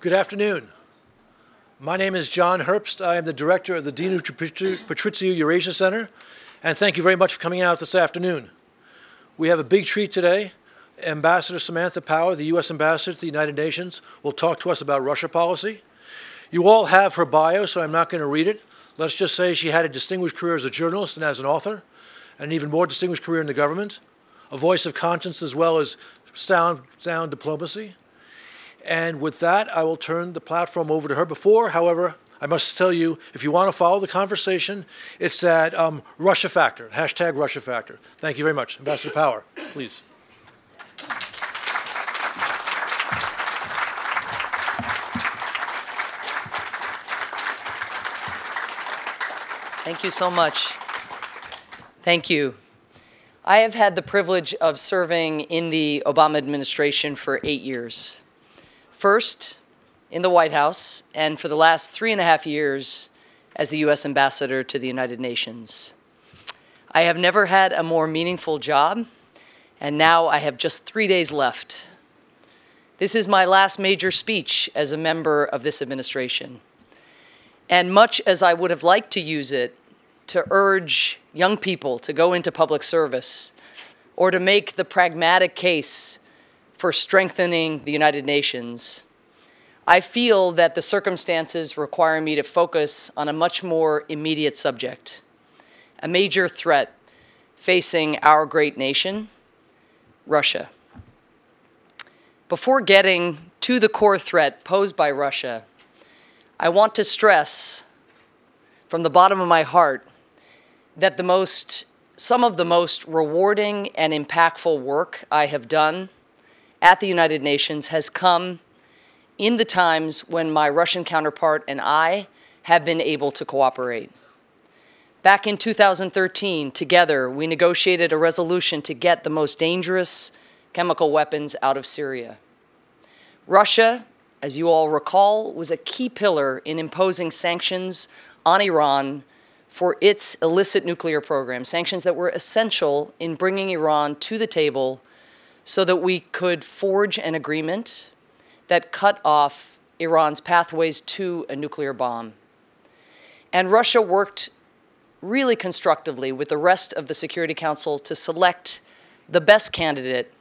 Good afternoon. My name is John Herbst. I am the director of the Dinu Patriciu Eurasia Center, and thank you very much for coming out this afternoon. We have a big treat today. Ambassador Samantha Power, the U.S. Ambassador to the United Nations, will talk to us about Russia policy. You all have her bio, so I'm not going to read it. Let's just say she had a distinguished career as a journalist and as an author, and an even more distinguished career in the government, a voice of conscience as well as sound, sound diplomacy. And with that, I will turn the platform over to her. Before, however, I must tell you, if you want to follow the conversation, it's at um, Russia Factor, hashtag Russia Factor. Thank you very much. Ambassador Power, please. Thank you so much. Thank you. I have had the privilege of serving in the Obama administration for eight years. First, in the White House, and for the last three and a half years as the U.S. Ambassador to the United Nations. I have never had a more meaningful job, and now I have just three days left. This is my last major speech as a member of this administration. And much as I would have liked to use it to urge young people to go into public service or to make the pragmatic case for strengthening the United Nations, I feel that the circumstances require me to focus on a much more immediate subject, a major threat facing our great nation, Russia. Before getting to the core threat posed by Russia, I want to stress from the bottom of my heart that the most, some of the most rewarding and impactful work I have done at the United Nations has come in the times when my Russian counterpart and I have been able to cooperate. Back in 2013, together, we negotiated a resolution to get the most dangerous chemical weapons out of Syria. Russia, as you all recall, was a key pillar in imposing sanctions on Iran for its illicit nuclear program, sanctions that were essential in bringing Iran to the table so that we could forge an agreement that cut off Iran's pathways to a nuclear bomb. And Russia worked really constructively with the rest of the Security Council to select the best candidate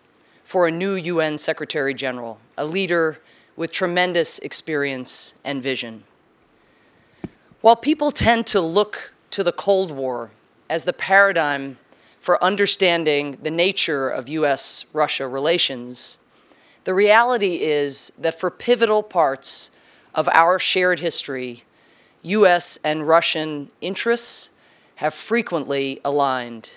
for a new UN Secretary General, a leader with tremendous experience and vision. While people tend to look to the Cold War as the paradigm for understanding the nature of US Russia relations, the reality is that for pivotal parts of our shared history, US and Russian interests have frequently aligned.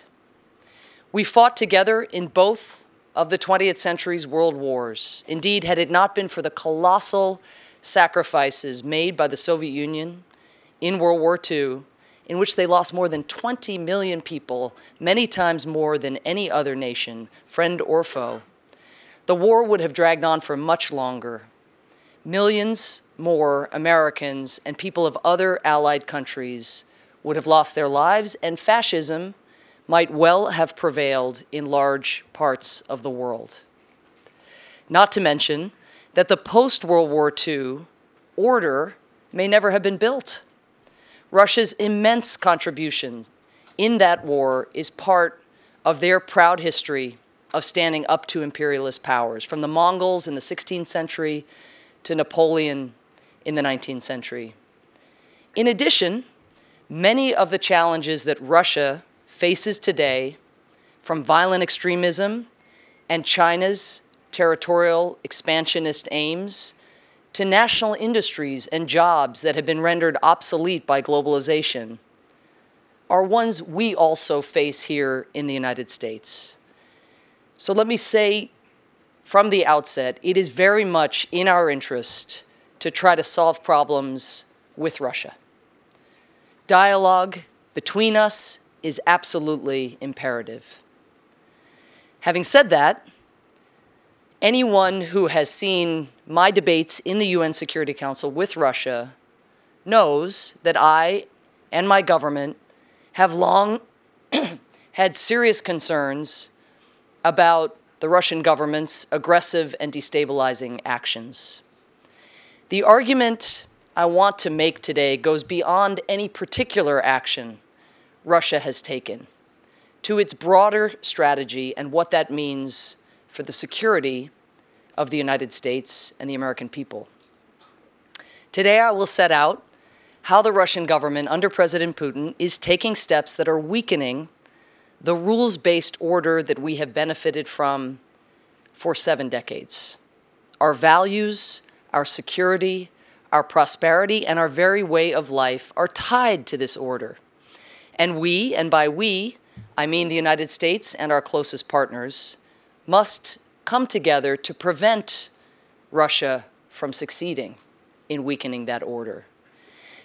We fought together in both of the 20th century's world wars. Indeed, had it not been for the colossal sacrifices made by the Soviet Union in World War II, in which they lost more than 20 million people, many times more than any other nation, friend or foe, the war would have dragged on for much longer. Millions more Americans and people of other allied countries would have lost their lives, and fascism might well have prevailed in large parts of the world. Not to mention that the post World War II order may never have been built. Russia's immense contribution in that war is part of their proud history of standing up to imperialist powers, from the Mongols in the 16th century to Napoleon in the 19th century. In addition, many of the challenges that Russia faces today, from violent extremism and China's territorial expansionist aims, to national industries and jobs that have been rendered obsolete by globalization, are ones we also face here in the United States. So let me say from the outset, it is very much in our interest to try to solve problems with Russia. Dialogue between us is absolutely imperative. Having said that, anyone who has seen my debates in the UN Security Council with Russia knows that I and my government have long had serious concerns about the Russian government's aggressive and destabilizing actions. The argument I want to make today goes beyond any particular action Russia has taken to its broader strategy and what that means for the security of the United States and the American people. Today, I will set out how the Russian government under President Putin is taking steps that are weakening the rules based order that we have benefited from for seven decades. Our values, our security, our prosperity, and our very way of life are tied to this order. And we, and by we, I mean the United States and our closest partners, must come together to prevent Russia from succeeding in weakening that order.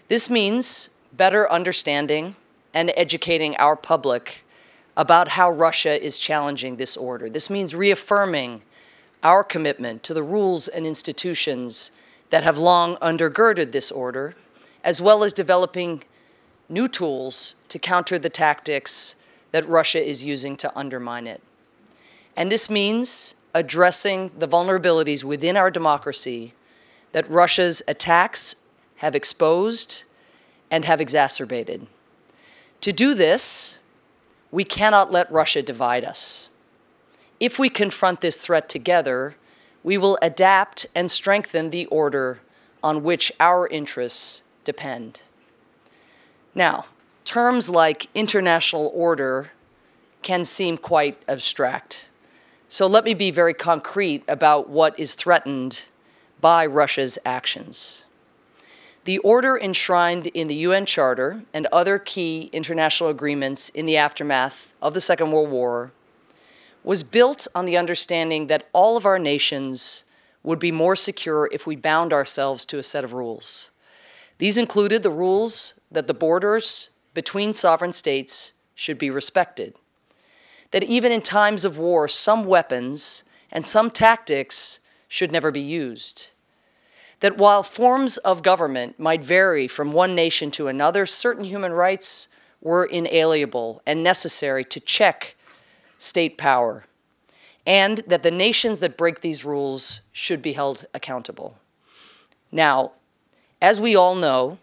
This means better understanding and educating our public about how Russia is challenging this order. This means reaffirming our commitment to the rules and institutions that have long undergirded this order, as well as developing new tools to counter the tactics that Russia is using to undermine it. And this means addressing the vulnerabilities within our democracy that Russia's attacks have exposed and have exacerbated. To do this, we cannot let Russia divide us. If we confront this threat together, we will adapt and strengthen the order on which our interests depend. Now, terms like international order can seem quite abstract. So let me be very concrete about what is threatened by Russia's actions. The order enshrined in the UN Charter and other key international agreements in the aftermath of the Second World War was built on the understanding that all of our nations would be more secure if we bound ourselves to a set of rules. These included the rules that the borders between sovereign states should be respected, that even in times of war, some weapons and some tactics should never be used, that while forms of government might vary from one nation to another, certain human rights were inalienable and necessary to check state power, and that the nations that break these rules should be held accountable. Now, as we all know,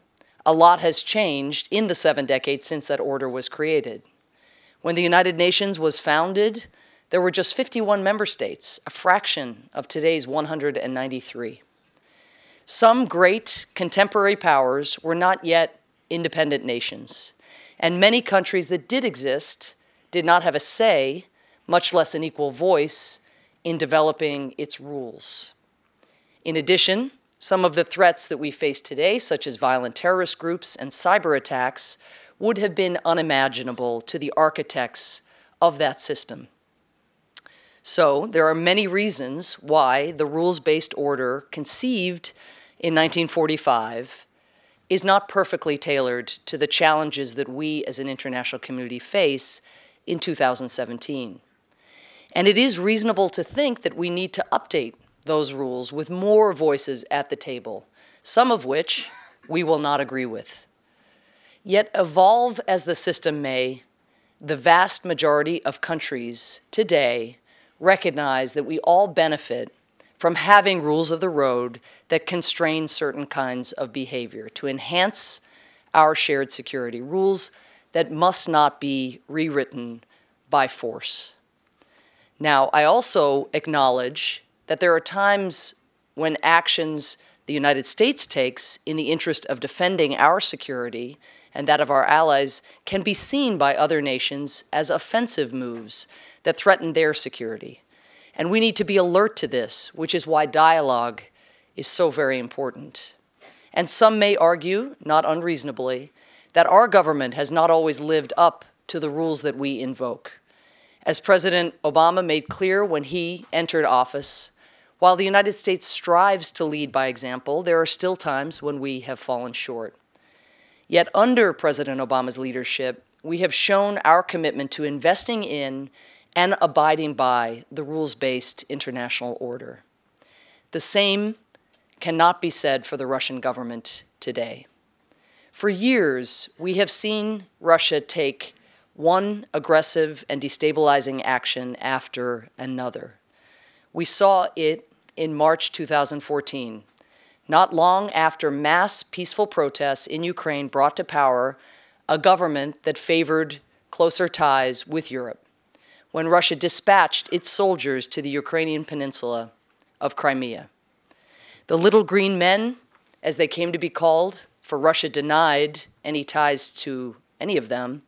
a lot has changed in the seven decades since that order was created. When the United Nations was founded, there were just 51 member states, a fraction of today's 193. Some great contemporary powers were not yet independent nations, and many countries that did exist did not have a say, much less an equal voice, in developing its rules. In addition, some of the threats that we face today, such as violent terrorist groups and cyber attacks, would have been unimaginable to the architects of that system. So, there are many reasons why the rules based order conceived in 1945 is not perfectly tailored to the challenges that we as an international community face in 2017. And it is reasonable to think that we need to update those rules with more voices at the table, some of which we will not agree with. Yet, evolve as the system may, the vast majority of countries today recognize that we all benefit from having rules of the road that constrain certain kinds of behavior to enhance our shared security, rules that must not be rewritten by force. Now, I also acknowledge that there are times when actions the United States takes in the interest of defending our security and that of our allies can be seen by other nations as offensive moves that threaten their security. And we need to be alert to this, which is why dialogue is so very important. And some may argue, not unreasonably, that our government has not always lived up to the rules that we invoke. As President Obama made clear when he entered office, while the United States strives to lead by example, there are still times when we have fallen short. Yet, under President Obama's leadership, we have shown our commitment to investing in and abiding by the rules based international order. The same cannot be said for the Russian government today. For years, we have seen Russia take one aggressive and destabilizing action after another. We saw it in March 2014, not long after mass peaceful protests in Ukraine brought to power a government that favored closer ties with Europe, when Russia dispatched its soldiers to the Ukrainian peninsula of Crimea. The little green men, as they came to be called, for Russia denied any ties to any of them,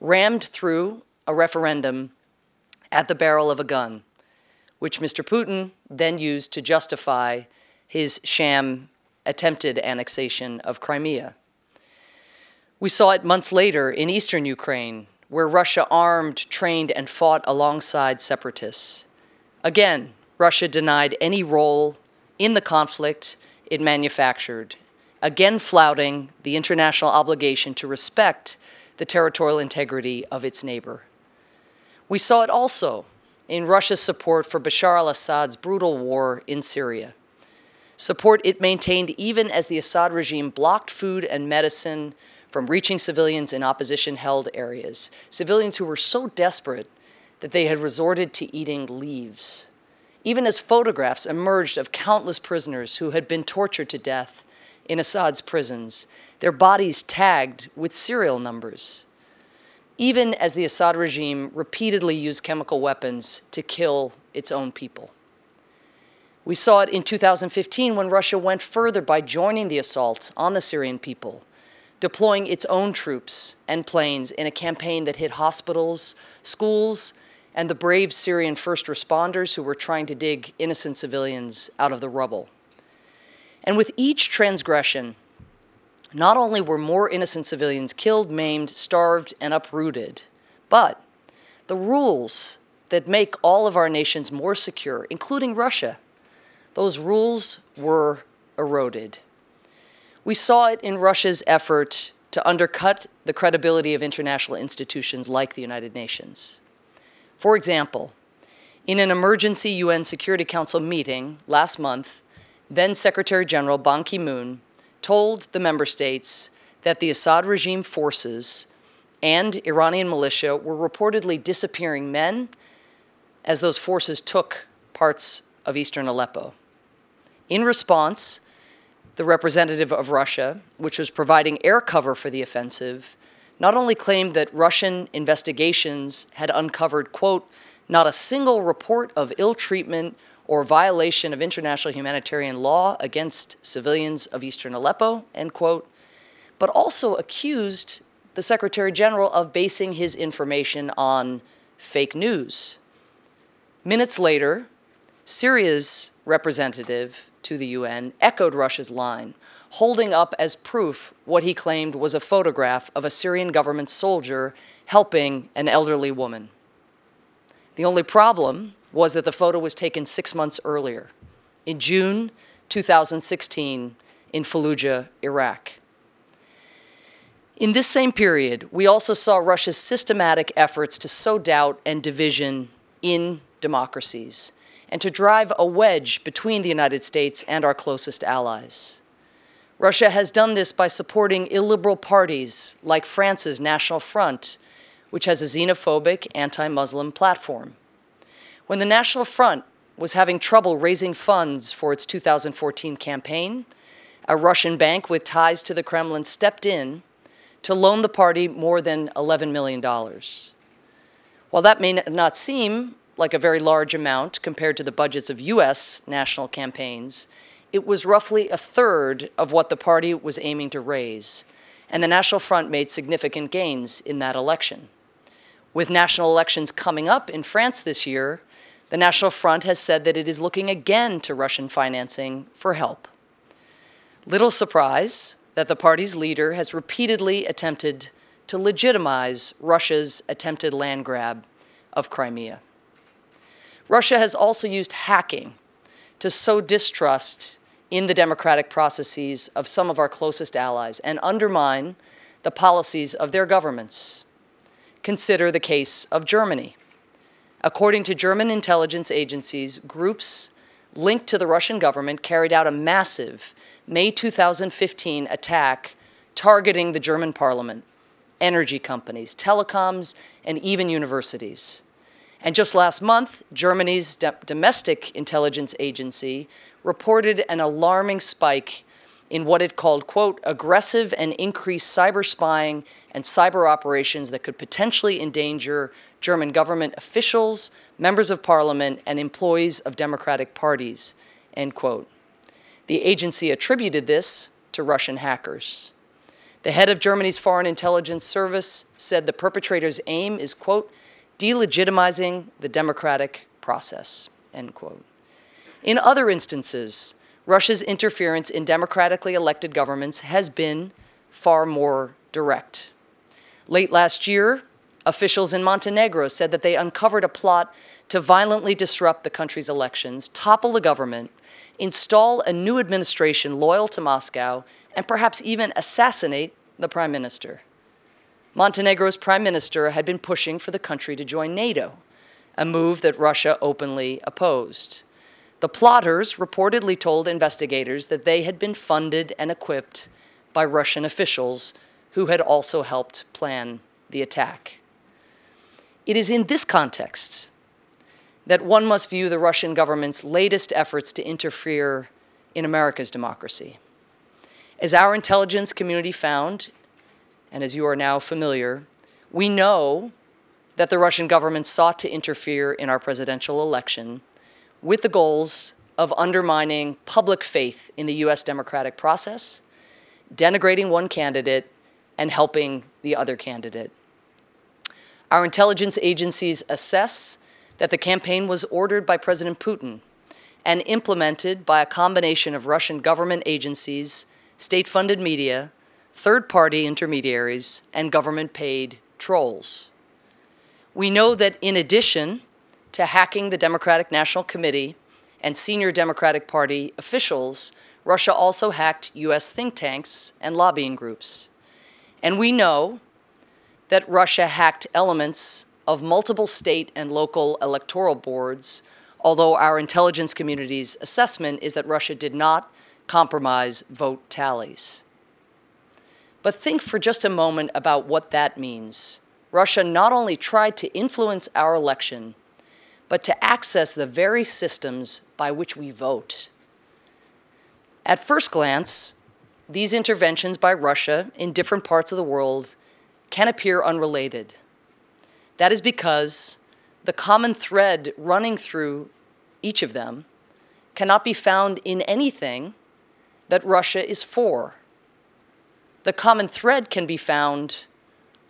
rammed through a referendum at the barrel of a gun, which Mr. Putin then used to justify his sham attempted annexation of Crimea. We saw it months later in eastern Ukraine, where Russia armed, trained, and fought alongside separatists. Again, Russia denied any role in the conflict it manufactured, again flouting the international obligation to respect the territorial integrity of its neighbor. We saw it also in Russia's support for Bashar al Assad's brutal war in Syria. Support it maintained even as the Assad regime blocked food and medicine from reaching civilians in opposition held areas, civilians who were so desperate that they had resorted to eating leaves. Even as photographs emerged of countless prisoners who had been tortured to death in Assad's prisons, their bodies tagged with serial numbers. Even as the Assad regime repeatedly used chemical weapons to kill its own people. We saw it in 2015 when Russia went further by joining the assault on the Syrian people deploying its own troops and planes in a campaign that hit hospitals, schools, and the brave Syrian first responders who were trying to dig innocent civilians out of the rubble. And with each transgression, not only were more innocent civilians killed, maimed, starved, and uprooted, but the rules that make all of our nations more secure, including Russia, those rules were eroded. We saw it in Russia's effort to undercut the credibility of international institutions like the United Nations. For example, in an emergency UN Security Council meeting last month, then Secretary General Ban Ki moon told the member states that the Assad regime forces and Iranian militia were reportedly disappearing men as those forces took parts of eastern Aleppo. In response, the representative of Russia, which was providing air cover for the offensive, not only claimed that Russian investigations had uncovered, quote, not a single report of ill treatment or violation of international humanitarian law against civilians of eastern Aleppo, end quote, but also accused the Secretary General of basing his information on fake news. Minutes later, Syria's representative to the UN echoed Russia's line, holding up as proof what he claimed was a photograph of a Syrian government soldier helping an elderly woman. The only problem was that the photo was taken six months earlier, in June 2016, in Fallujah, Iraq. In this same period, we also saw Russia's systematic efforts to sow doubt and division in democracies and to drive a wedge between the United States and our closest allies. Russia has done this by supporting illiberal parties like France's National Front, which has a xenophobic, anti Muslim platform. When the National Front was having trouble raising funds for its 2014 campaign, a Russian bank with ties to the Kremlin stepped in to loan the party more than $11 million. While that may not seem like a very large amount compared to the budgets of US national campaigns, it was roughly a third of what the party was aiming to raise, and the National Front made significant gains in that election. With national elections coming up in France this year, the National Front has said that it is looking again to Russian financing for help. Little surprise that the party's leader has repeatedly attempted to legitimize Russia's attempted land grab of Crimea. Russia has also used hacking to sow distrust in the democratic processes of some of our closest allies and undermine the policies of their governments. Consider the case of Germany. According to German intelligence agencies, groups linked to the Russian government carried out a massive May 2015 attack targeting the German parliament, energy companies, telecoms, and even universities. And just last month, Germany's do- domestic intelligence agency reported an alarming spike in what it called, quote, aggressive and increased cyber spying and cyber operations that could potentially endanger German government officials, members of parliament, and employees of democratic parties, end quote. The agency attributed this to Russian hackers. The head of Germany's Foreign Intelligence Service said the perpetrator's aim is, quote, delegitimizing the democratic process, end quote. In other instances, Russia's interference in democratically elected governments has been far more direct. Late last year, officials in Montenegro said that they uncovered a plot to violently disrupt the country's elections, topple the government, install a new administration loyal to Moscow, and perhaps even assassinate the prime minister. Montenegro's prime minister had been pushing for the country to join NATO, a move that Russia openly opposed. The plotters reportedly told investigators that they had been funded and equipped by Russian officials who had also helped plan the attack. It is in this context that one must view the Russian government's latest efforts to interfere in America's democracy. As our intelligence community found and as you are now familiar, we know that the Russian government sought to interfere in our presidential election with the goals of undermining public faith in the US democratic process, denigrating one candidate, and helping the other candidate. Our intelligence agencies assess that the campaign was ordered by President Putin and implemented by a combination of Russian government agencies, state funded media, third party intermediaries, and government paid trolls. We know that in addition to hacking the Democratic National Committee and senior Democratic Party officials, Russia also hacked US think tanks and lobbying groups. And we know that Russia hacked elements of multiple state and local electoral boards, although our intelligence community's assessment is that Russia did not compromise vote tallies. But think for just a moment about what that means. Russia not only tried to influence our election, but to access the very systems by which we vote. At first glance, these interventions by Russia in different parts of the world can appear unrelated. That is because the common thread running through each of them cannot be found in anything that Russia is for the common thread can be found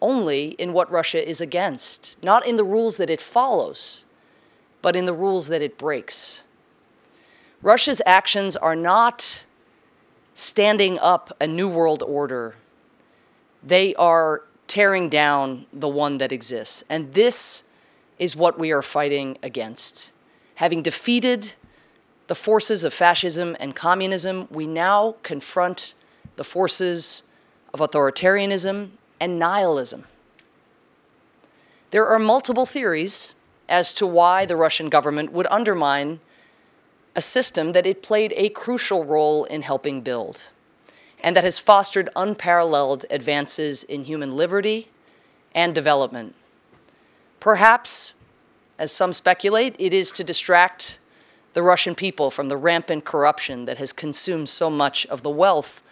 only in what Russia is against, not in the rules that it follows, but in the rules that it breaks. Russia's actions are not standing up a new world order, they are tearing down the one that exists. And this is what we are fighting against. Having defeated the forces of fascism and communism, we now confront the forces of authoritarianism and nihilism. There are multiple theories as to why the Russian government would undermine a system that it played a crucial role in helping build and that has fostered unparalleled advances in human liberty and development. Perhaps, as some speculate, it is to distract the Russian people from the rampant corruption that has consumed so much of the wealth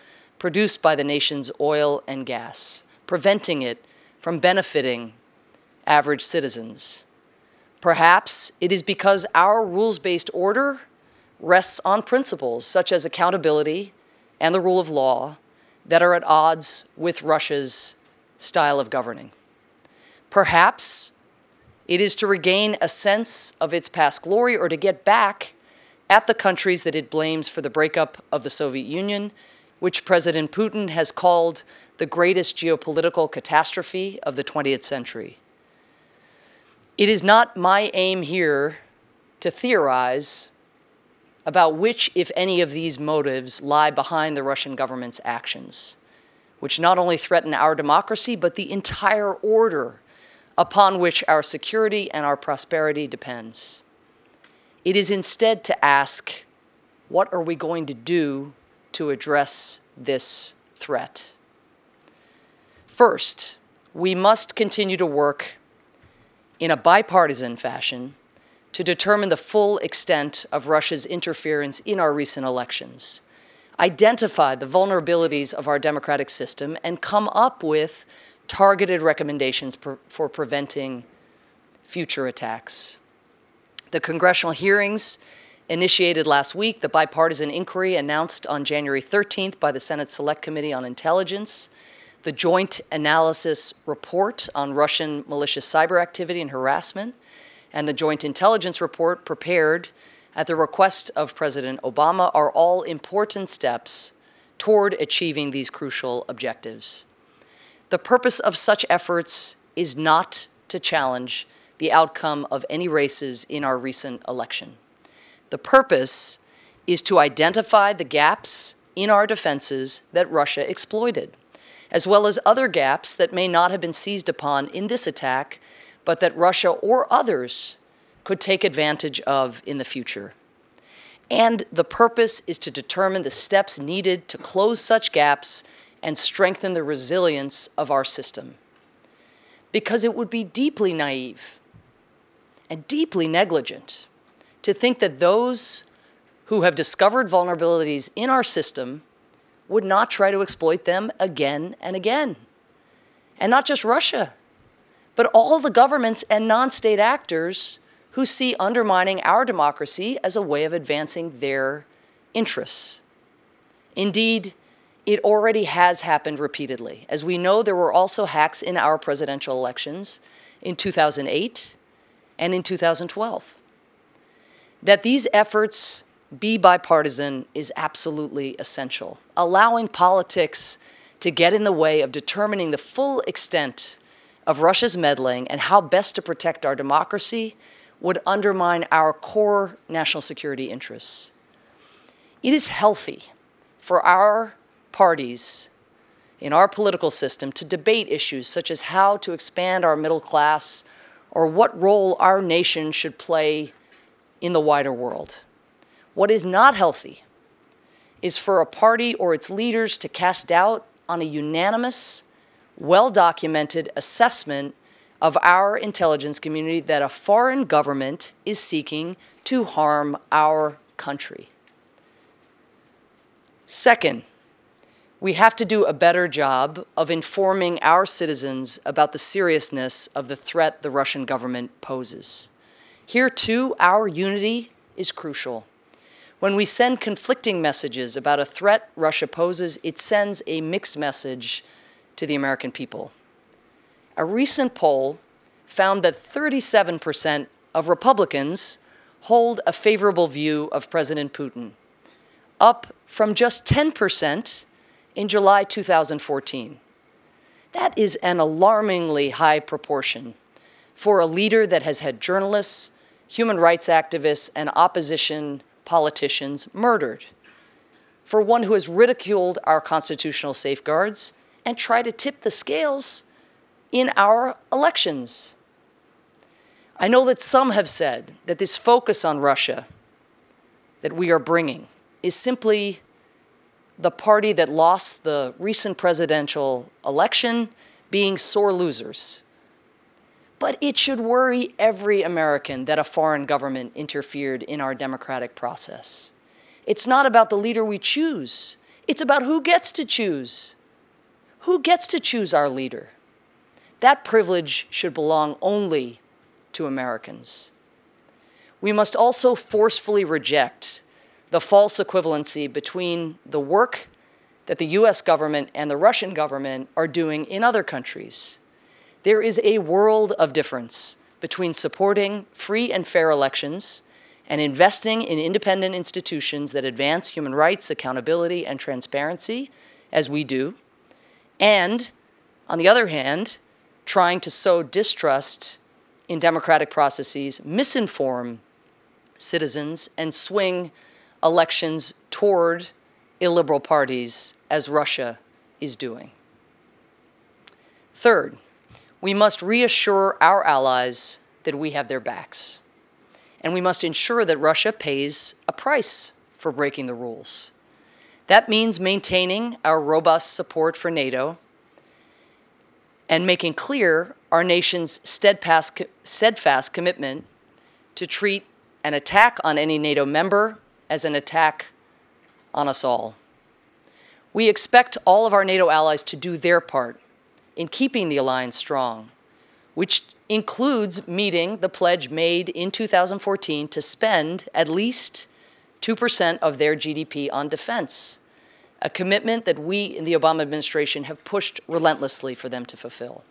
produced by the nation's oil and gas, preventing it from benefiting average citizens. Perhaps it is because our rules based order rests on principles such as accountability and the rule of law that are at odds with Russia's style of governing. Perhaps it is to regain a sense of its past glory or to get back at the countries that it blames for the breakup of the Soviet Union which President Putin has called the greatest geopolitical catastrophe of the 20th century. It is not my aim here to theorize about which, if any, of these motives lie behind the Russian government's actions, which not only threaten our democracy, but the entire order upon which our security and our prosperity depends. It is instead to ask, what are we going to do to address this threat. First, we must continue to work in a bipartisan fashion to determine the full extent of Russia's interference in our recent elections, identify the vulnerabilities of our democratic system, and come up with targeted recommendations per, for preventing future attacks. The congressional hearings initiated last week, the bipartisan inquiry announced on January 13th by the Senate Select Committee on Intelligence, the Joint Analysis Report on Russian malicious cyber activity and harassment, and the Joint Intelligence Report prepared at the request of President Obama are all important steps toward achieving these crucial objectives. The purpose of such efforts is not to challenge the outcome of any races in our recent election. The purpose is to identify the gaps in our defenses that Russia exploited, as well as other gaps that may not have been seized upon in this attack, but that Russia or others could take advantage of in the future. And the purpose is to determine the steps needed to close such gaps and strengthen the resilience of our system. Because it would be deeply naive and deeply negligent to think that those who have discovered vulnerabilities in our system would not try to exploit them again and again. And not just Russia, but all the governments and non state actors who see undermining our democracy as a way of advancing their interests. Indeed, it already has happened repeatedly. As we know, there were also hacks in our presidential elections in 2008 and in 2012. That these efforts be bipartisan is absolutely essential. Allowing politics to get in the way of determining the full extent of Russia's meddling and how best to protect our democracy would undermine our core national security interests. It is healthy for our parties in our political system to debate issues such as how to expand our middle class or what role our nation should play in the wider world. What is not healthy is for a party or its leaders to cast doubt on a unanimous, well documented assessment of our intelligence community that a foreign government is seeking to harm our country. Second, we have to do a better job of informing our citizens about the seriousness of the threat the Russian government poses. Here, too, our unity is crucial. When we send conflicting messages about a threat Russia poses, it sends a mixed message to the American people. A recent poll found that 37% of Republicans hold a favorable view of President Putin, up from just 10% in July 2014. That is an alarmingly high proportion for a leader that has had journalists, human rights activists, and opposition politicians murdered, for one who has ridiculed our constitutional safeguards and tried to tip the scales in our elections. I know that some have said that this focus on Russia that we are bringing is simply the party that lost the recent presidential election being sore losers. But it should worry every American that a foreign government interfered in our democratic process. It's not about the leader we choose, it's about who gets to choose. Who gets to choose our leader? That privilege should belong only to Americans. We must also forcefully reject the false equivalency between the work that the US government and the Russian government are doing in other countries. There is a world of difference between supporting free and fair elections and investing in independent institutions that advance human rights, accountability, and transparency, as we do, and, on the other hand, trying to sow distrust in democratic processes, misinform citizens, and swing elections toward illiberal parties, as Russia is doing. Third, we must reassure our allies that we have their backs. And we must ensure that Russia pays a price for breaking the rules. That means maintaining our robust support for NATO and making clear our nation's steadfast, steadfast commitment to treat an attack on any NATO member as an attack on us all. We expect all of our NATO allies to do their part in keeping the alliance strong, which includes meeting the pledge made in 2014 to spend at least 2% of their GDP on defense, a commitment that we in the Obama administration have pushed relentlessly for them to fulfill.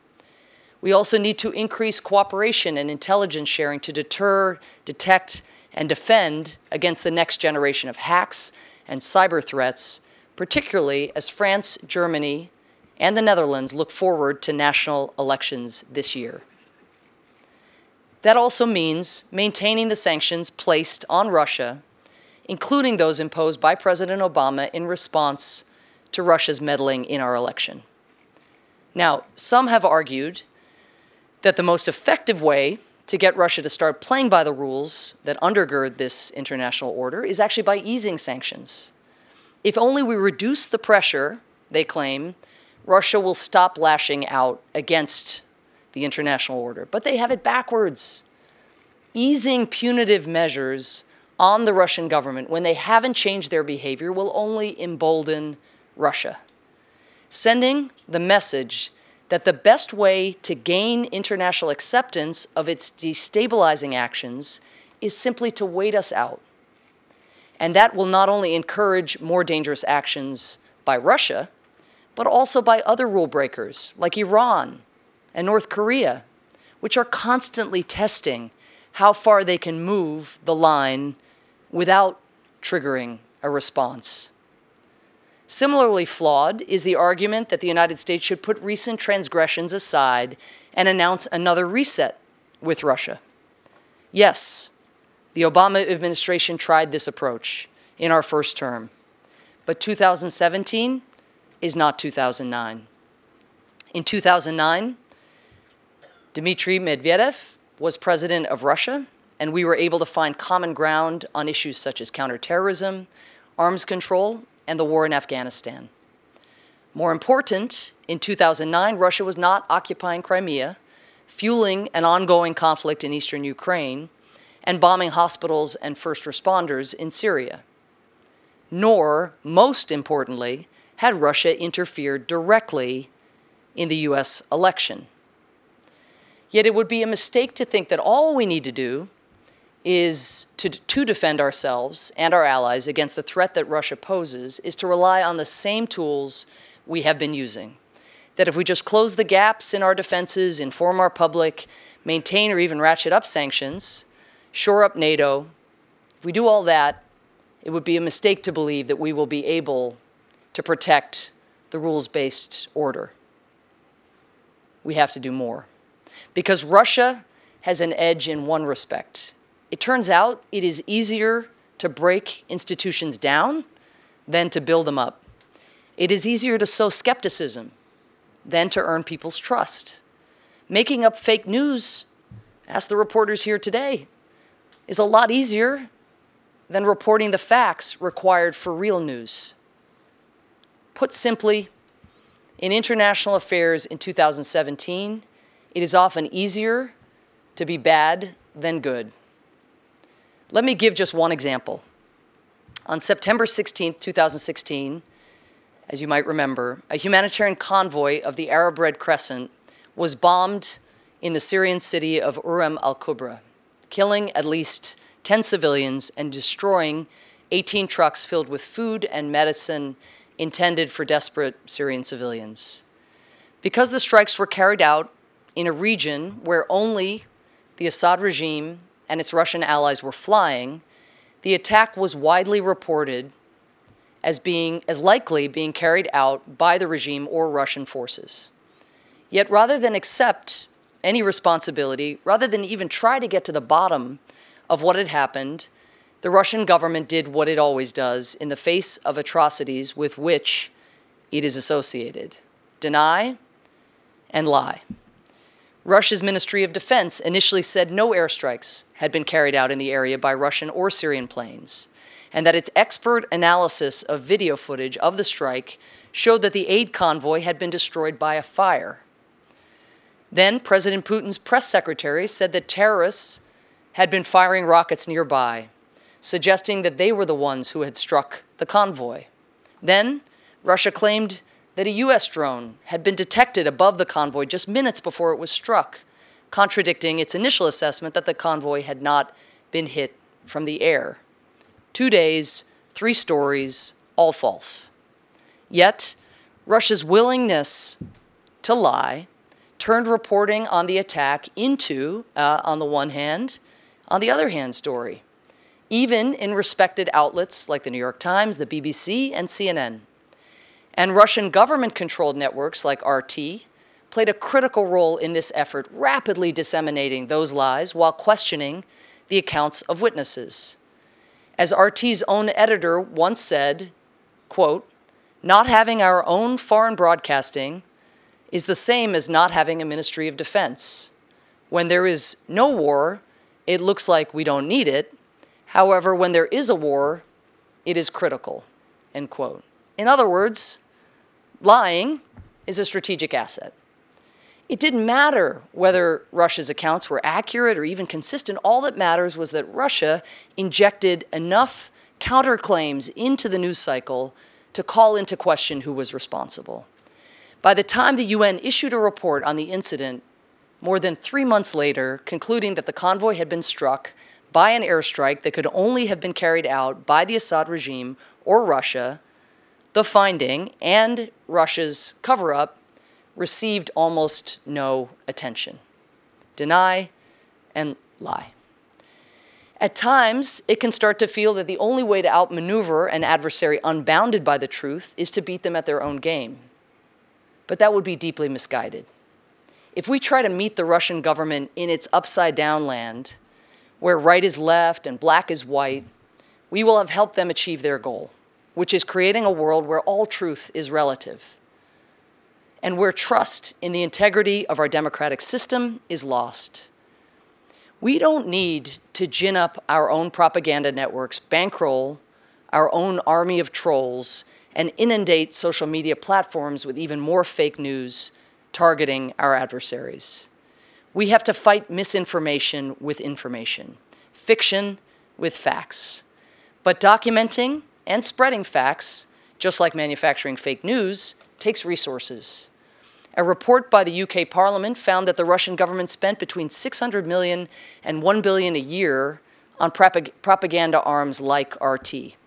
We also need to increase cooperation and intelligence sharing to deter, detect, and defend against the next generation of hacks and cyber threats, particularly as France, Germany, and the Netherlands look forward to national elections this year. That also means maintaining the sanctions placed on Russia, including those imposed by President Obama in response to Russia's meddling in our election. Now, some have argued that the most effective way to get Russia to start playing by the rules that undergird this international order is actually by easing sanctions. If only we reduce the pressure, they claim, Russia will stop lashing out against the international order. But they have it backwards. Easing punitive measures on the Russian government when they haven't changed their behavior will only embolden Russia. Sending the message that the best way to gain international acceptance of its destabilizing actions is simply to wait us out. And that will not only encourage more dangerous actions by Russia, but also by other rule breakers like Iran and North Korea, which are constantly testing how far they can move the line without triggering a response. Similarly flawed is the argument that the United States should put recent transgressions aside and announce another reset with Russia. Yes, the Obama administration tried this approach in our first term, but 2017 is not 2009. In 2009, Dmitry Medvedev was president of Russia, and we were able to find common ground on issues such as counterterrorism, arms control, and the war in Afghanistan. More important, in 2009, Russia was not occupying Crimea, fueling an ongoing conflict in eastern Ukraine, and bombing hospitals and first responders in Syria. Nor, most importantly, had Russia interfered directly in the US election. Yet it would be a mistake to think that all we need to do is to, to defend ourselves and our allies against the threat that Russia poses is to rely on the same tools we have been using. That if we just close the gaps in our defenses, inform our public, maintain or even ratchet up sanctions, shore up NATO, if we do all that, it would be a mistake to believe that we will be able to protect the rules based order. We have to do more because Russia has an edge in one respect. It turns out it is easier to break institutions down than to build them up. It is easier to sow skepticism than to earn people's trust. Making up fake news, ask the reporters here today, is a lot easier than reporting the facts required for real news. Put simply, in international affairs in 2017, it is often easier to be bad than good. Let me give just one example. On September 16, 2016, as you might remember, a humanitarian convoy of the Arab Red Crescent was bombed in the Syrian city of Umm al Qura, killing at least 10 civilians and destroying 18 trucks filled with food and medicine intended for desperate Syrian civilians. Because the strikes were carried out in a region where only the Assad regime and its Russian allies were flying, the attack was widely reported as being as likely being carried out by the regime or Russian forces. Yet rather than accept any responsibility, rather than even try to get to the bottom of what had happened, the Russian government did what it always does in the face of atrocities with which it is associated deny and lie. Russia's Ministry of Defense initially said no airstrikes had been carried out in the area by Russian or Syrian planes, and that its expert analysis of video footage of the strike showed that the aid convoy had been destroyed by a fire. Then President Putin's press secretary said that terrorists had been firing rockets nearby, suggesting that they were the ones who had struck the convoy. Then Russia claimed that a U.S. drone had been detected above the convoy just minutes before it was struck, contradicting its initial assessment that the convoy had not been hit from the air. Two days, three stories, all false. Yet, Russia's willingness to lie turned reporting on the attack into, uh, on the one hand, on the other hand, story, even in respected outlets like the New York Times, the BBC, and CNN. And Russian government controlled networks like RT played a critical role in this effort, rapidly disseminating those lies while questioning the accounts of witnesses. As RT's own editor once said, quote, not having our own foreign broadcasting is the same as not having a Ministry of Defense. When there is no war, it looks like we don't need it. However, when there is a war, it is critical. End quote. In other words, lying is a strategic asset. It didn't matter whether Russia's accounts were accurate or even consistent. All that matters was that Russia injected enough counterclaims into the news cycle to call into question who was responsible. By the time the UN issued a report on the incident, more than three months later, concluding that the convoy had been struck by an airstrike that could only have been carried out by the Assad regime or Russia, the finding and Russia's cover up received almost no attention. Deny and lie. At times, it can start to feel that the only way to outmaneuver an adversary unbounded by the truth is to beat them at their own game. But that would be deeply misguided. If we try to meet the Russian government in its upside down land, where right is left and black is white, we will have helped them achieve their goal, which is creating a world where all truth is relative and where trust in the integrity of our democratic system is lost. We don't need to gin up our own propaganda networks, bankroll our own army of trolls, and inundate social media platforms with even more fake news targeting our adversaries. We have to fight misinformation with information, fiction with facts. But documenting and spreading facts, just like manufacturing fake news, takes resources. A report by the UK Parliament found that the Russian government spent between 600 million and 1 billion a year on propag propaganda arms like RT.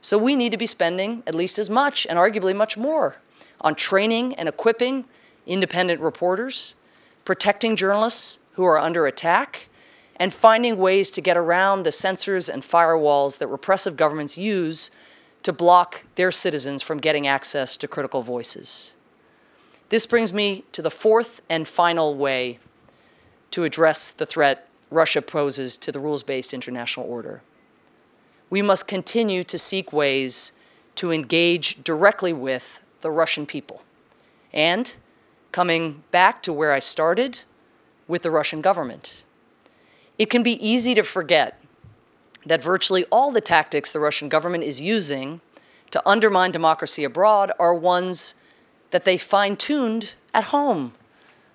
So we need to be spending at least as much and arguably much more on training and equipping independent reporters, protecting journalists who are under attack, and finding ways to get around the censors and firewalls that repressive governments use to block their citizens from getting access to critical voices. This brings me to the fourth and final way to address the threat Russia poses to the rules based international order. We must continue to seek ways to engage directly with the Russian people. And coming back to where I started, with the Russian government. It can be easy to forget that virtually all the tactics the Russian government is using to undermine democracy abroad are ones that they fine tuned at home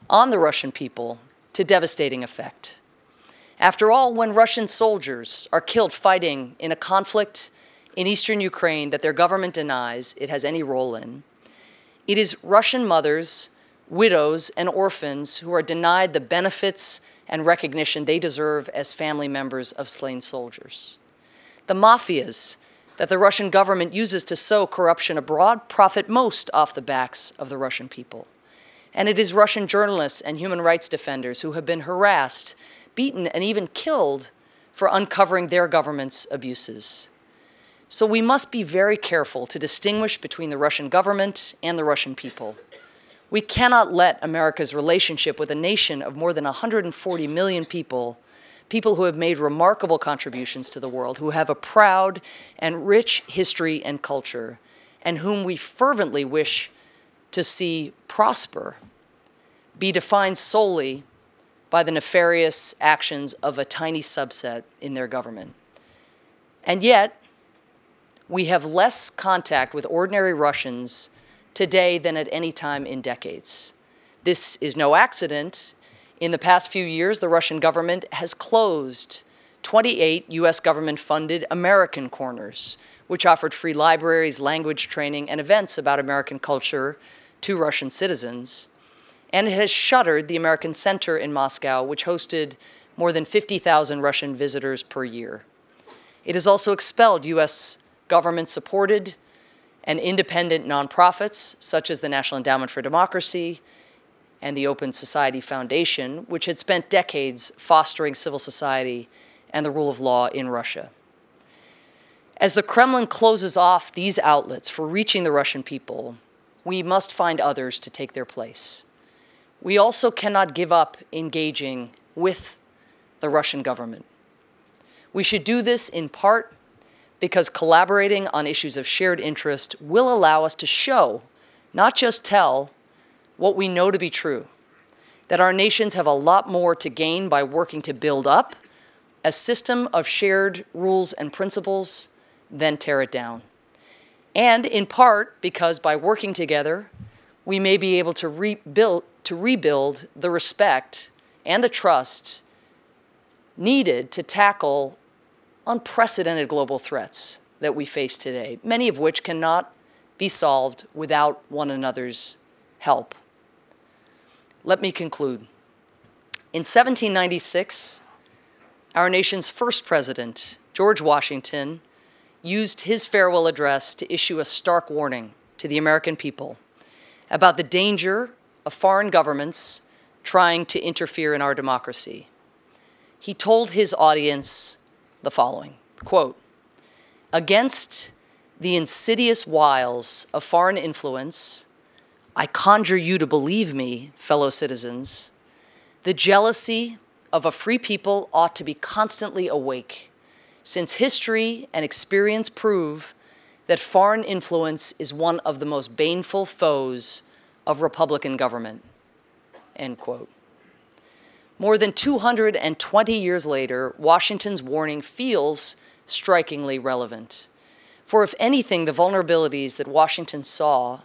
on the Russian people to devastating effect. After all, when Russian soldiers are killed fighting in a conflict in eastern Ukraine that their government denies it has any role in, it is Russian mothers, widows, and orphans who are denied the benefits and recognition they deserve as family members of slain soldiers. The mafias that the Russian government uses to sow corruption abroad profit most off the backs of the Russian people. And it is Russian journalists and human rights defenders who have been harassed, beaten, and even killed for uncovering their government's abuses. So we must be very careful to distinguish between the Russian government and the Russian people. We cannot let America's relationship with a nation of more than 140 million people people who have made remarkable contributions to the world, who have a proud and rich history and culture, and whom we fervently wish to see prosper, be defined solely by the nefarious actions of a tiny subset in their government. And yet, we have less contact with ordinary Russians today than at any time in decades. This is no accident. In the past few years, the Russian government has closed 28 US government funded American corners, which offered free libraries, language training, and events about American culture to Russian citizens. And it has shuttered the American Center in Moscow, which hosted more than 50,000 Russian visitors per year. It has also expelled US government supported and independent nonprofits, such as the National Endowment for Democracy and the Open Society Foundation, which had spent decades fostering civil society and the rule of law in Russia. As the Kremlin closes off these outlets for reaching the Russian people, we must find others to take their place. We also cannot give up engaging with the Russian government. We should do this in part because collaborating on issues of shared interest will allow us to show, not just tell, what we know to be true that our nations have a lot more to gain by working to build up a system of shared rules and principles than tear it down. And in part because by working together, we may be able to rebuild, to rebuild the respect and the trust needed to tackle unprecedented global threats that we face today, many of which cannot be solved without one another's help. Let me conclude. In 1796, our nation's first president, George Washington, used his farewell address to issue a stark warning to the American people about the danger of foreign governments trying to interfere in our democracy. He told his audience the following quote, Against the insidious wiles of foreign influence, I conjure you to believe me, fellow citizens, the jealousy of a free people ought to be constantly awake, since history and experience prove that foreign influence is one of the most baneful foes of Republican government. End quote. More than 220 years later, Washington's warning feels strikingly relevant. For if anything, the vulnerabilities that Washington saw,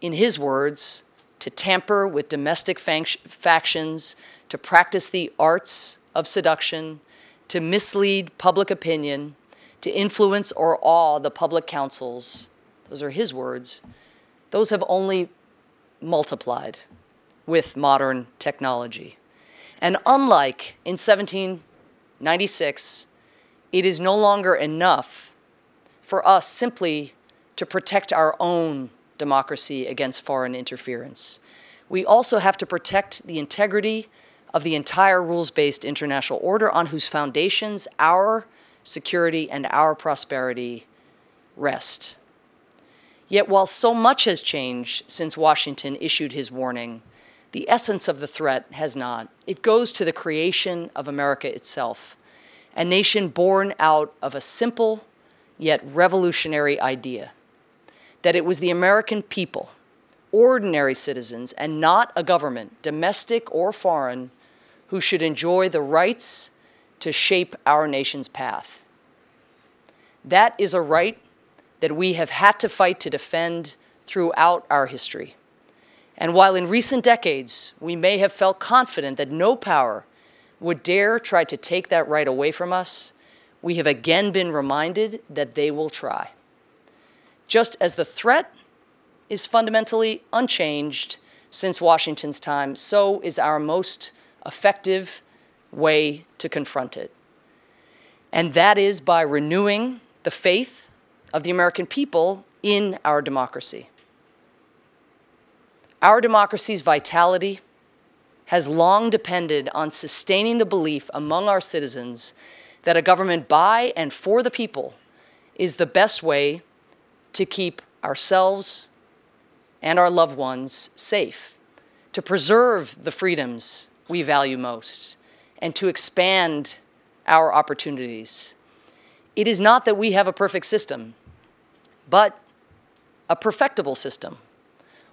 in his words, to tamper with domestic factions, to practice the arts of seduction, to mislead public opinion, to influence or awe the public councils, those are his words, those have only multiplied with modern technology. And unlike in 1796, it is no longer enough for us simply to protect our own democracy against foreign interference. We also have to protect the integrity of the entire rules based international order on whose foundations our security and our prosperity rest. Yet, while so much has changed since Washington issued his warning, the essence of the threat has not. It goes to the creation of America itself, a nation born out of a simple yet revolutionary idea that it was the American people, ordinary citizens, and not a government, domestic or foreign, who should enjoy the rights to shape our nation's path. That is a right that we have had to fight to defend throughout our history. And while in recent decades we may have felt confident that no power would dare try to take that right away from us, we have again been reminded that they will try. Just as the threat is fundamentally unchanged since Washington's time, so is our most effective way to confront it. And that is by renewing the faith of the American people in our democracy. Our democracy's vitality has long depended on sustaining the belief among our citizens that a government by and for the people is the best way to keep ourselves and our loved ones safe, to preserve the freedoms we value most, and to expand our opportunities. It is not that we have a perfect system, but a perfectible system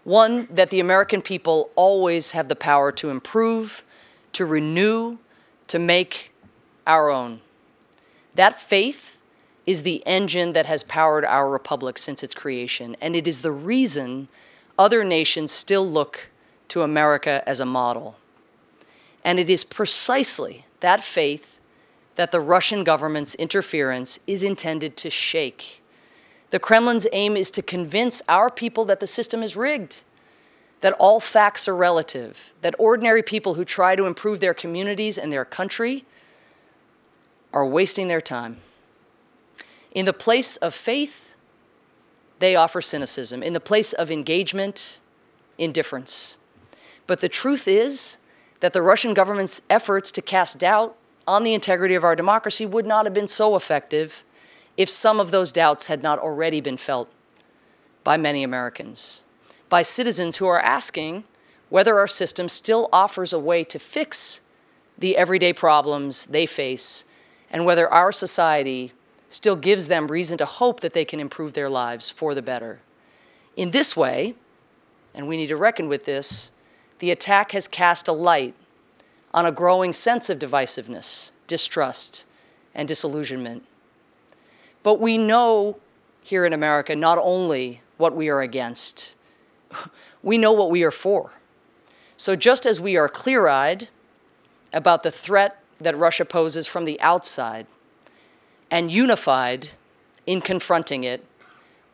one, that the American people always have the power to improve, to renew, to make our own. That faith is the engine that has powered our republic since its creation, and it is the reason other nations still look to America as a model. And it is precisely that faith that the Russian government's interference is intended to shake. The Kremlin's aim is to convince our people that the system is rigged, that all facts are relative, that ordinary people who try to improve their communities and their country are wasting their time. In the place of faith, they offer cynicism. In the place of engagement, indifference. But the truth is that the Russian government's efforts to cast doubt on the integrity of our democracy would not have been so effective if some of those doubts had not already been felt by many Americans, by citizens who are asking whether our system still offers a way to fix the everyday problems they face and whether our society still gives them reason to hope that they can improve their lives for the better. In this way, and we need to reckon with this, the attack has cast a light on a growing sense of divisiveness, distrust, and disillusionment. But we know here in America not only what we are against, we know what we are for. So just as we are clear eyed about the threat that Russia poses from the outside and unified in confronting it,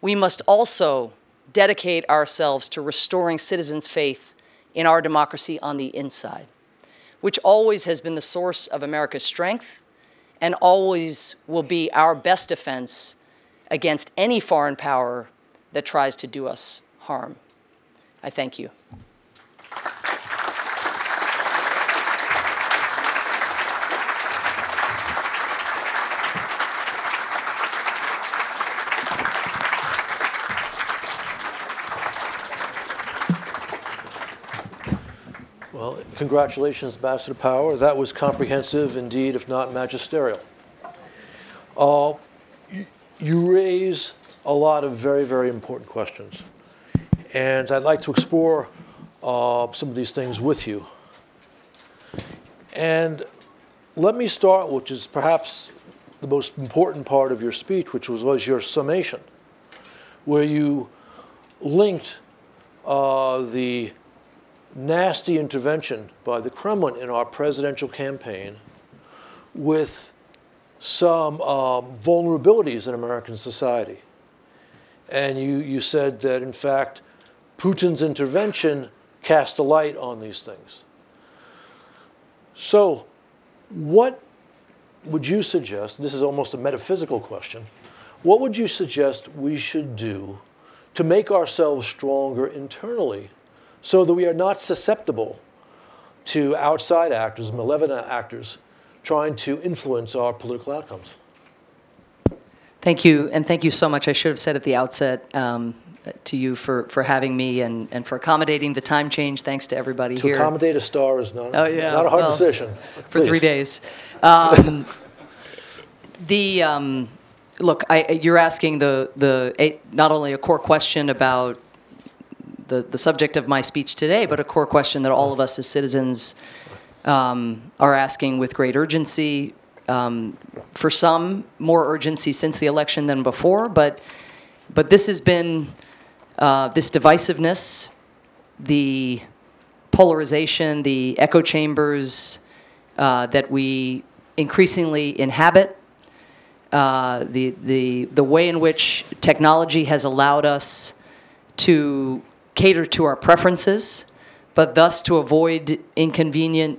we must also dedicate ourselves to restoring citizens' faith in our democracy on the inside, which always has been the source of America's strength and always will be our best defense against any foreign power that tries to do us harm. I thank you. Well, congratulations, Ambassador Power. That was comprehensive indeed, if not magisterial. Uh, you, raise a lot of very, very important questions. And I'd like to explore uh, some of these things with you. And let me start, which is perhaps the most important part of your speech, which was, was your summation, where you linked uh, the nasty intervention by the Kremlin in our presidential campaign with some um, vulnerabilities in American society. And you, you said that, in fact, Putin's intervention cast a light on these things. So, what would you suggest? This is almost a metaphysical question. What would you suggest we should do to make ourselves stronger internally so that we are not susceptible to outside actors, malevolent actors, trying to influence our political outcomes. Thank you, and thank you so much. I should have said at the outset um, to you for, for having me and, and for accommodating the time change. Thanks to everybody to here. To accommodate a star is not, oh, yeah, not a hard well, decision. For three days. Um, the um, look, I, you're asking the the a, not only a core question about the, the subject of my speech today, but a core question that all of us as citizens um, are asking with great urgency. Um, for some, more urgency since the election than before, but but this has been uh, this divisiveness, the polarization, the echo chambers uh, that we increasingly inhabit, uh, the the the way in which technology has allowed us to cater to our preferences, but thus to avoid inconvenient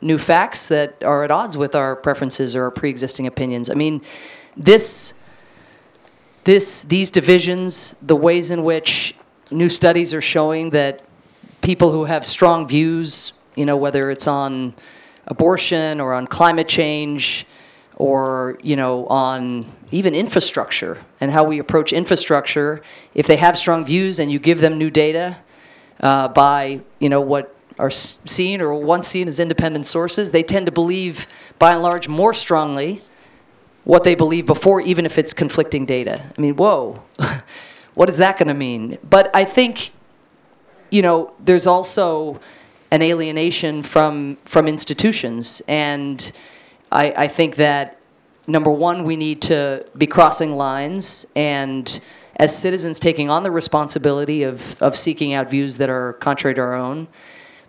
new facts that are at odds with our preferences or our pre-existing opinions. I mean, this, this, these divisions, the ways in which new studies are showing that people who have strong views, you know, whether it's on abortion or on climate change, or you know on even infrastructure and how we approach infrastructure. If they have strong views and you give them new data uh, by you know what are seen or once seen as independent sources they tend to believe by and large more strongly what they believe before even if it's conflicting data. I mean whoa what is that going to mean? But i think you know there's also an alienation from from institutions. And I, I think that number one, we need to be crossing lines and as citizens taking on the responsibility of, of seeking out views that are contrary to our own.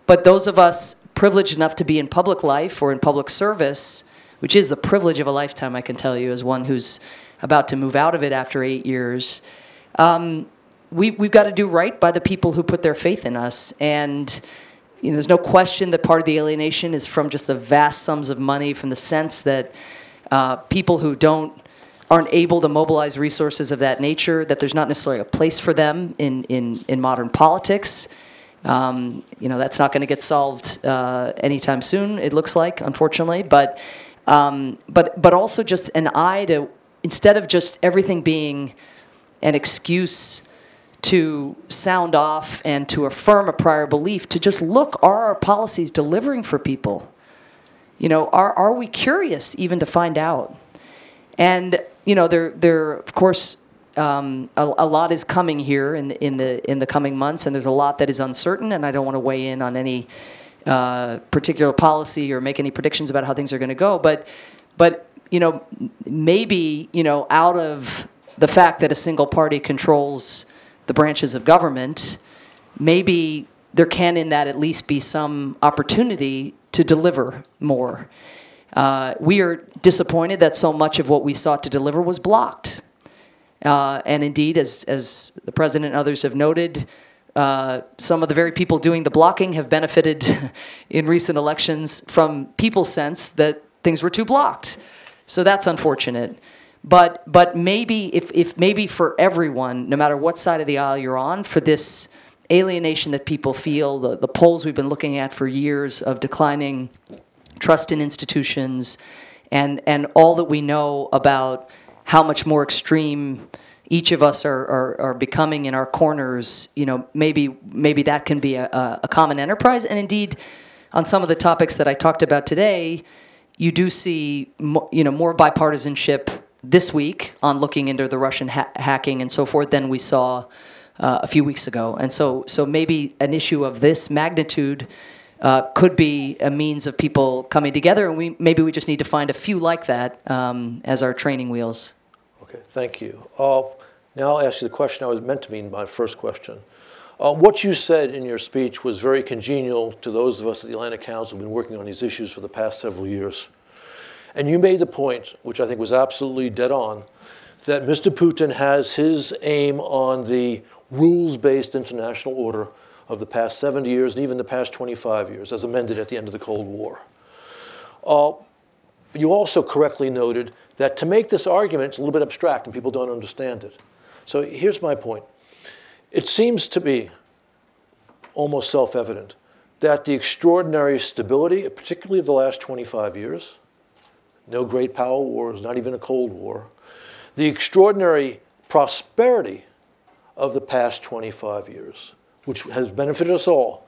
but those of us privileged enough to be in public life or in public service, which is the privilege of a lifetime, I can tell you, as one who's about to move out of it after eight years. Um, we, we've got to do right by the people who put their faith in us. And you know, there's no question that part of the alienation is from just the vast sums of money, from the sense that uh, people who don't aren't able to mobilize resources of that nature, that there's not necessarily a place for them in, in, in modern politics. Um, you know, that's not going to get solved uh, anytime soon, it looks like, unfortunately. But, um, but, but also just an eye to, instead of just everything being an excuse to sound off and to affirm a prior belief, to just look, are our policies delivering for people? You know, are, are we curious even to find out? And, you know, there, there of course, um, a, a, lot is coming here in, in, the, in the coming months, and there's a lot that is uncertain, and I don't want to weigh in on any uh, particular policy or make any predictions about how things are going to go. But, but, you know, maybe, you know, out of the fact that a single party controls the branches of government, maybe there can, in that, at least be some opportunity to deliver more. Uh, we are disappointed that so much of what we sought to deliver was blocked. Uh, and indeed, as, as the president and others have noted, uh, some of the very people doing the blocking have benefited in recent elections from people's sense that things were too blocked. So that's unfortunate. But but maybe if, if maybe for everyone, no matter what side of the aisle you're on, for this alienation that people feel, the, the polls we've been looking at for years of declining trust in institutions, and and all that we know about how much more extreme each of us are, are, are, becoming in our corners, you know, maybe maybe that can be a, a, common enterprise. And indeed, on some of the topics that I talked about today, you do see, you know, more bipartisanship this week on looking into the Russian ha- hacking and so forth than we saw uh, a few weeks ago. And so, so maybe an issue of this magnitude uh, could be a means of people coming together, and we maybe we just need to find a few like that um, as our training wheels. Okay, thank you. Uh, now I'll ask you the question I was meant to mean my first question. Uh, what you said in your speech was very congenial to those of us at the Atlantic Council who've been working on these issues for the past several years. And you made the point, which I think was absolutely dead on, that Mr. Putin has his aim on the rules based international order of the past 70 years and even the past 25 years, as amended at the end of the Cold War. Uh, you also correctly noted that to make this argument, it's a little bit abstract and people don't understand it. So here's my point it seems to be almost self evident that the extraordinary stability, particularly of the last 25 years, no great power wars, not even a Cold War. The extraordinary prosperity of the past 25 years, which has benefited us all,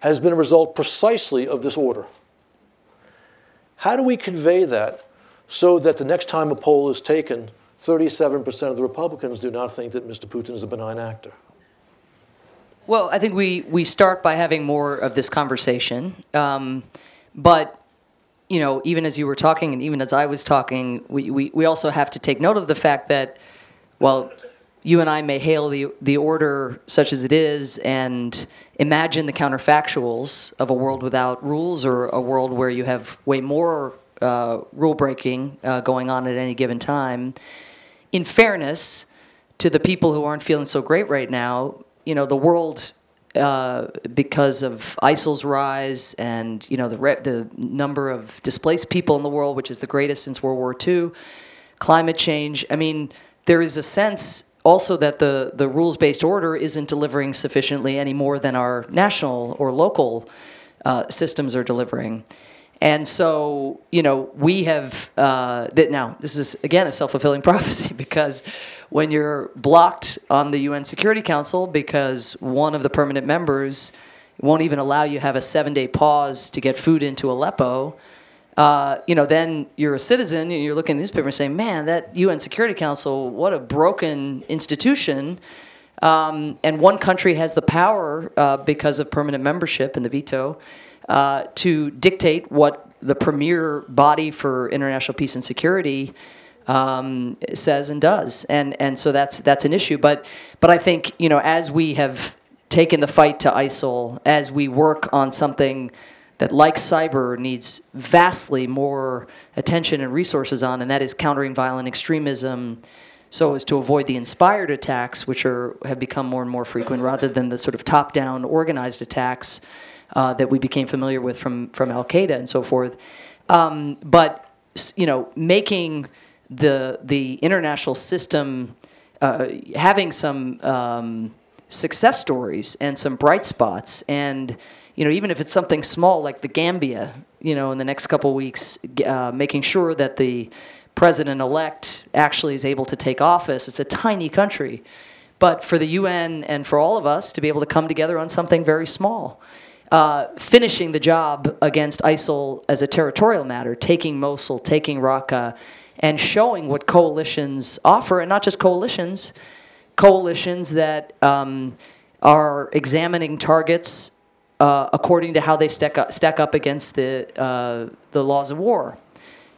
has been a result precisely of this order. How do we convey that so that the next time a poll is taken, 37% of the Republicans do not think that Mr. Putin is a benign actor? Well, I think we, we start by having more of this conversation. Um, but you know, even as you were talking and even as I was talking, we, we, we also have to take note of the fact that, well, you and I may hail the, the order such as it is and imagine the counterfactuals of a world without rules or a world where you have way more uh, rule breaking uh, going on at any given time. In fairness to the people who aren't feeling so great right now, you know, the world uh, because of ISIL's rise and you know the the number of displaced people in the world, which is the greatest since World War II, climate change. I mean, there is a sense also that the the rules based order isn't delivering sufficiently any more than our national or local uh, systems are delivering. And so, you know, we have uh, that now. This is again a self fulfilling prophecy because when you're blocked on the UN Security Council because one of the permanent members won't even allow you have a seven day pause to get food into Aleppo, uh, you know, then you're a citizen and you're looking at the newspaper and saying, man, that UN Security Council, what a broken institution. Um, and one country has the power uh, because of permanent membership and the veto uh, to dictate what the premier body for international peace and security um, says and does, and and so that's that's an issue. But but I think you know as we have taken the fight to ISIL as we work on something that, like cyber, needs vastly more attention and resources on, and that is countering violent extremism so as to avoid the inspired attacks, which are, have become more and more frequent, rather than the sort of top down organized attacks uh, that we became familiar with from, from Al Qaeda and so forth. Um, but you know, making the the international system uh, having some um, success stories and some bright spots, and you know, even if it's something small like the Gambia, you know, in the next couple weeks, uh, making sure that the president-elect actually is able to take office. It's a tiny country, but for the UN and for all of us to be able to come together on something very small. Uh, finishing the job against ISIL as a territorial matter, taking Mosul, taking Raqqa, and showing what coalitions offer, and not just coalitions, coalitions that um, are examining targets uh, according to how they stack up, stack up against the, uh, the laws of war.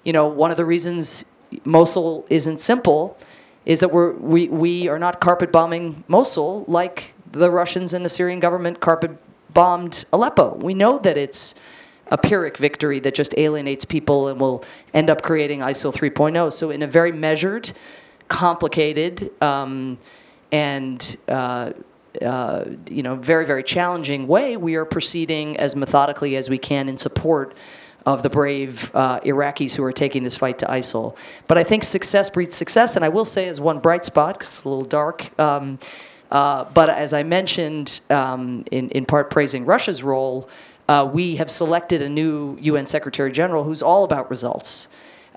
You know, one of the reasons Mosul isn't simple is that we're, we, we are not carpet bombing Mosul like the Russians and the Syrian government carpet bombed Aleppo. We know that it's a Pyrrhic victory that just alienates people and will end up creating ISIL 3.0. So, in a very measured, complicated, um, and uh, uh, you know, very very challenging way, we are proceeding as methodically as we can in support of the brave uh, Iraqis who are taking this fight to ISIL. But I think success breeds success, and I will say as one bright spot, because it's a little dark. Um, uh, but as I mentioned, um, in, in part praising Russia's role, uh, we have selected a new UN Secretary General who's all about results.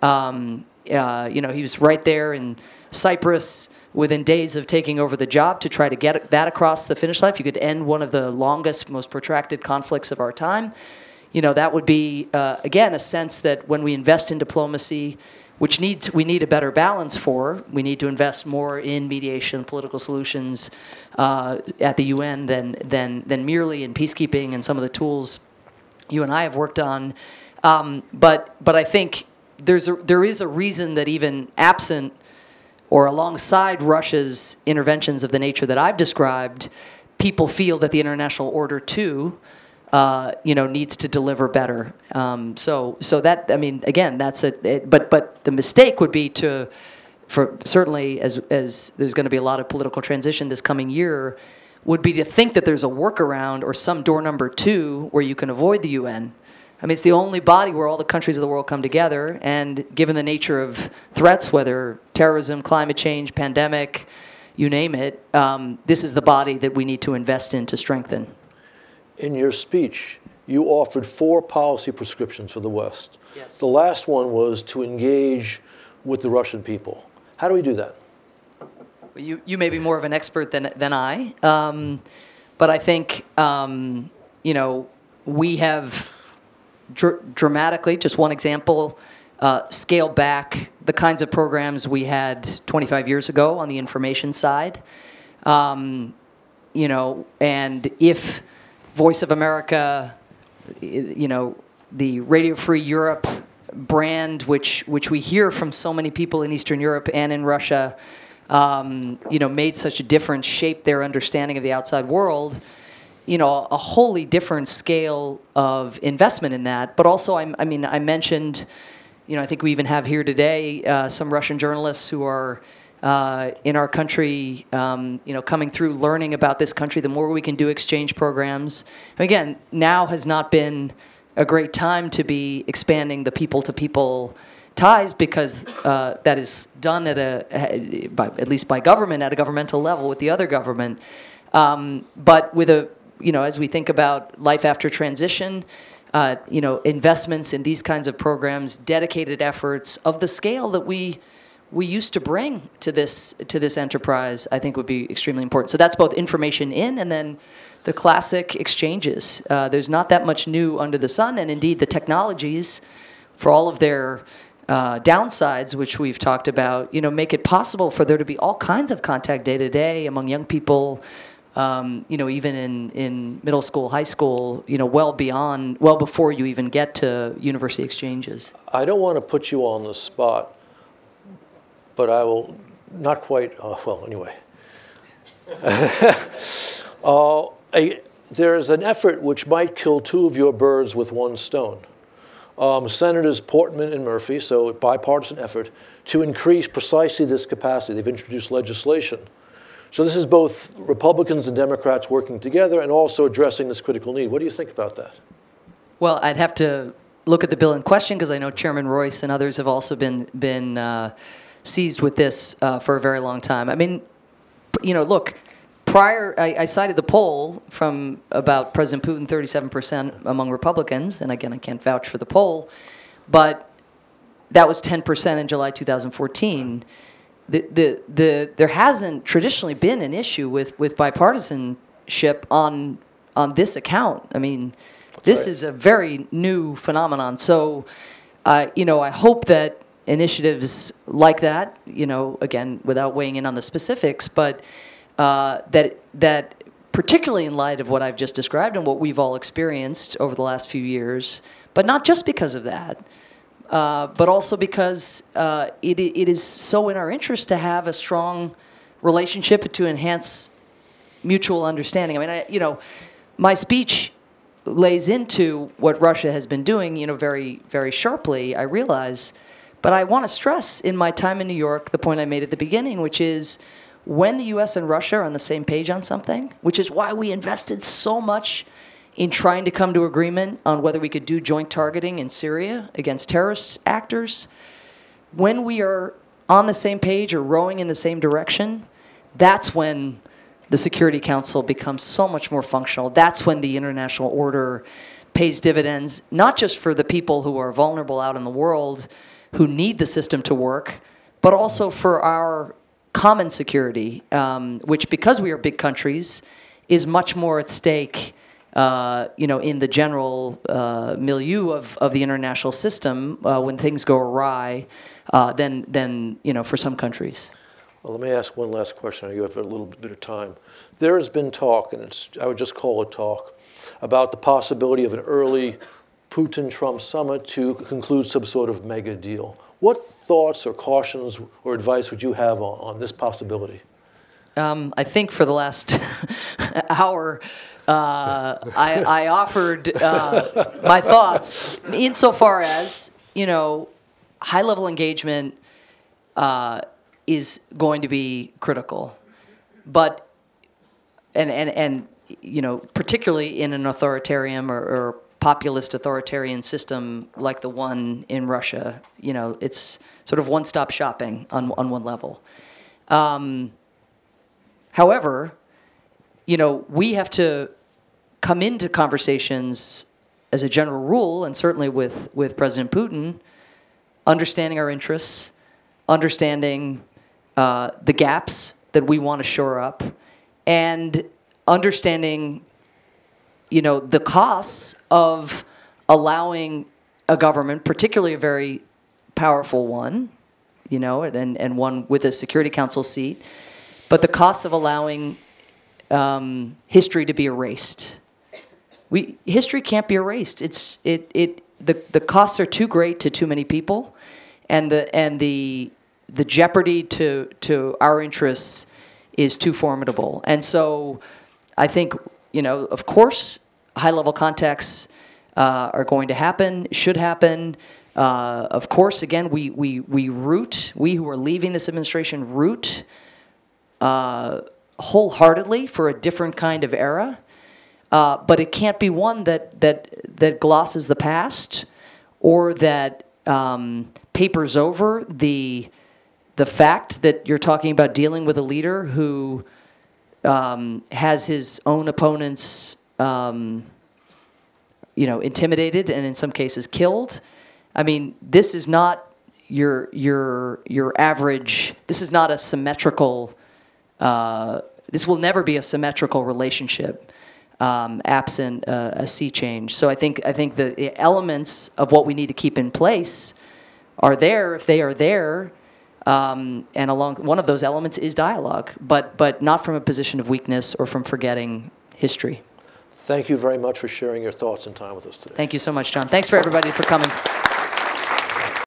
Um, uh, you know, he was right there in Cyprus within days of taking over the job to try to get that across the finish line. If you could end one of the longest, most protracted conflicts of our time, you know, that would be, uh, again, a sense that when we invest in diplomacy, which needs we need a better balance for. We need to invest more in mediation, political solutions uh, at the UN than than than merely in peacekeeping and some of the tools you and I have worked on. Um, but but I think there's a, there is a reason that even absent or alongside Russia's interventions of the nature that I've described, people feel that the international order too uh, you know, needs to deliver better. Um, so, so that I mean, again, that's a. It, but but the mistake would be to, for certainly as as there's going to be a lot of political transition this coming year, would be to think that there's a workaround or some door number two where you can avoid the UN. I mean, it's the only body where all the countries of the world come together, and given the nature of threats, whether terrorism, climate change, pandemic, you name it, um, this is the body that we need to invest in to strengthen in your speech, you offered four policy prescriptions for the West. Yes. The last one was to engage with the Russian people. How do we do that? You, you may be more of an expert than, than I, um, but I think, um, you know, we have dr- dramatically, just one example, uh, scaled back the kinds of programs we had 25 years ago on the information side. Um, you know, and if Voice of America, you know, the Radio Free Europe brand, which which we hear from so many people in Eastern Europe and in Russia, um, you know, made such a difference, shaped their understanding of the outside world. You know, a wholly different scale of investment in that. But also, I, I mean, I mentioned, you know, I think we even have here today uh, some Russian journalists who are uh, in our country, um, you know, coming through, learning about this country, the more we can do exchange programs. And again, now has not been a great time to be expanding the people-to-people ties because uh, that is done at a, by, at least by government at a governmental level with the other government. Um, but with a, you know, as we think about life after transition, uh, you know, investments in these kinds of programs, dedicated efforts of the scale that we we used to bring to this to this enterprise, I think would be extremely important. So that's both information in and then the classic exchanges. Uh, there's not that much new under the sun, and indeed the technologies, for all of their uh, downsides, which we've talked about, you know, make it possible for there to be all kinds of contact day to day among young people. Um, you know, even in, in middle school, high school, you know, well beyond, well before you even get to university exchanges. I don't want to put you on the spot, but I will not quite, uh, well, anyway. uh, a, there's an effort which might kill two of your birds with one stone. Um, Senators Portman and Murphy, so a bipartisan effort, to increase precisely this capacity. They've introduced legislation. So this is both Republicans and Democrats working together and also addressing this critical need. What do you think about that? Well, I'd have to look at the bill in question because I know Chairman Royce and others have also been been uh, seized with this uh, for a very long time. I mean, you know, look, prior, I, I, cited the poll from about President Putin, 37% among Republicans, and again, I can't vouch for the poll, but that was 10% in July 2014. The, the, the, there hasn't traditionally been an issue with, with bipartisanship on, on this account. I mean, this right. is a very new phenomenon. So, uh, you know, I hope that initiatives like that, you know, again, without weighing in on the specifics, but uh, that that particularly in light of what I've just described and what we've all experienced over the last few years, but not just because of that, uh, but also because uh, it, it is so in our interest to have a strong relationship to enhance mutual understanding. I mean, I, you know, my speech lays into what Russia has been doing, you know, very, very sharply, I realize. But I want to stress in my time in New York the point I made at the beginning, which is when the US and Russia are on the same page on something, which is why we invested so much in trying to come to agreement on whether we could do joint targeting in Syria against terrorist actors, when we are on the same page or rowing in the same direction, that's when the Security Council becomes so much more functional. That's when the international order pays dividends, not just for the people who are vulnerable out in the world who need the system to work, but also for our common security, um, which because we are big countries, is much more at stake. Uh, you know, in the general uh, milieu of, of the international system, uh, when things go awry, uh, than than you know for some countries. Well, let me ask one last question. You have a little bit of time. There has been talk, and it's I would just call it talk, about the possibility of an early Putin-Trump summit to conclude some sort of mega deal. What thoughts or cautions or advice would you have on, on this possibility? Um, I think for the last hour, uh, I, I, offered uh, my thoughts insofar as, you know, high level engagement uh, is going to be critical. But, and, and, and you know, particularly in an authoritarian or, or populist authoritarian system like the one in Russia. You know, it's sort of one-stop shopping on on one level. Um, however, you know, we have to come into conversations as a general rule, and certainly with with President Putin, understanding our interests, understanding uh, the gaps that we want to shore up, and understanding you know, the costs of allowing a government, particularly a very powerful one, you know, and, and one with a Security Council seat, but the costs of allowing um, history to be erased. We, history can't be erased. It's, it, it, the, the costs are too great to too many people, and the, and the, the jeopardy to, to our interests is too formidable. And so I think you know, of course, high level contacts uh, are going to happen, should happen. Uh, of course, again, we, we, we root, we who are leaving this administration root uh, wholeheartedly for a different kind of era. Uh, but it can't be one that, that, that glosses the past or that um, papers over the, the fact that you're talking about dealing with a leader who um, has his own opponents, um, you know, intimidated and in some cases killed. I mean, this is not your your your average. This is not a symmetrical. Uh, this will never be a symmetrical relationship, um, absent uh, a sea change. So I think I think the elements of what we need to keep in place are there. If they are there, um, and along one of those elements is dialogue, but but not from a position of weakness or from forgetting history. Thank you very much for sharing your thoughts and time with us today. Thank you so much, John. Thanks for everybody for coming.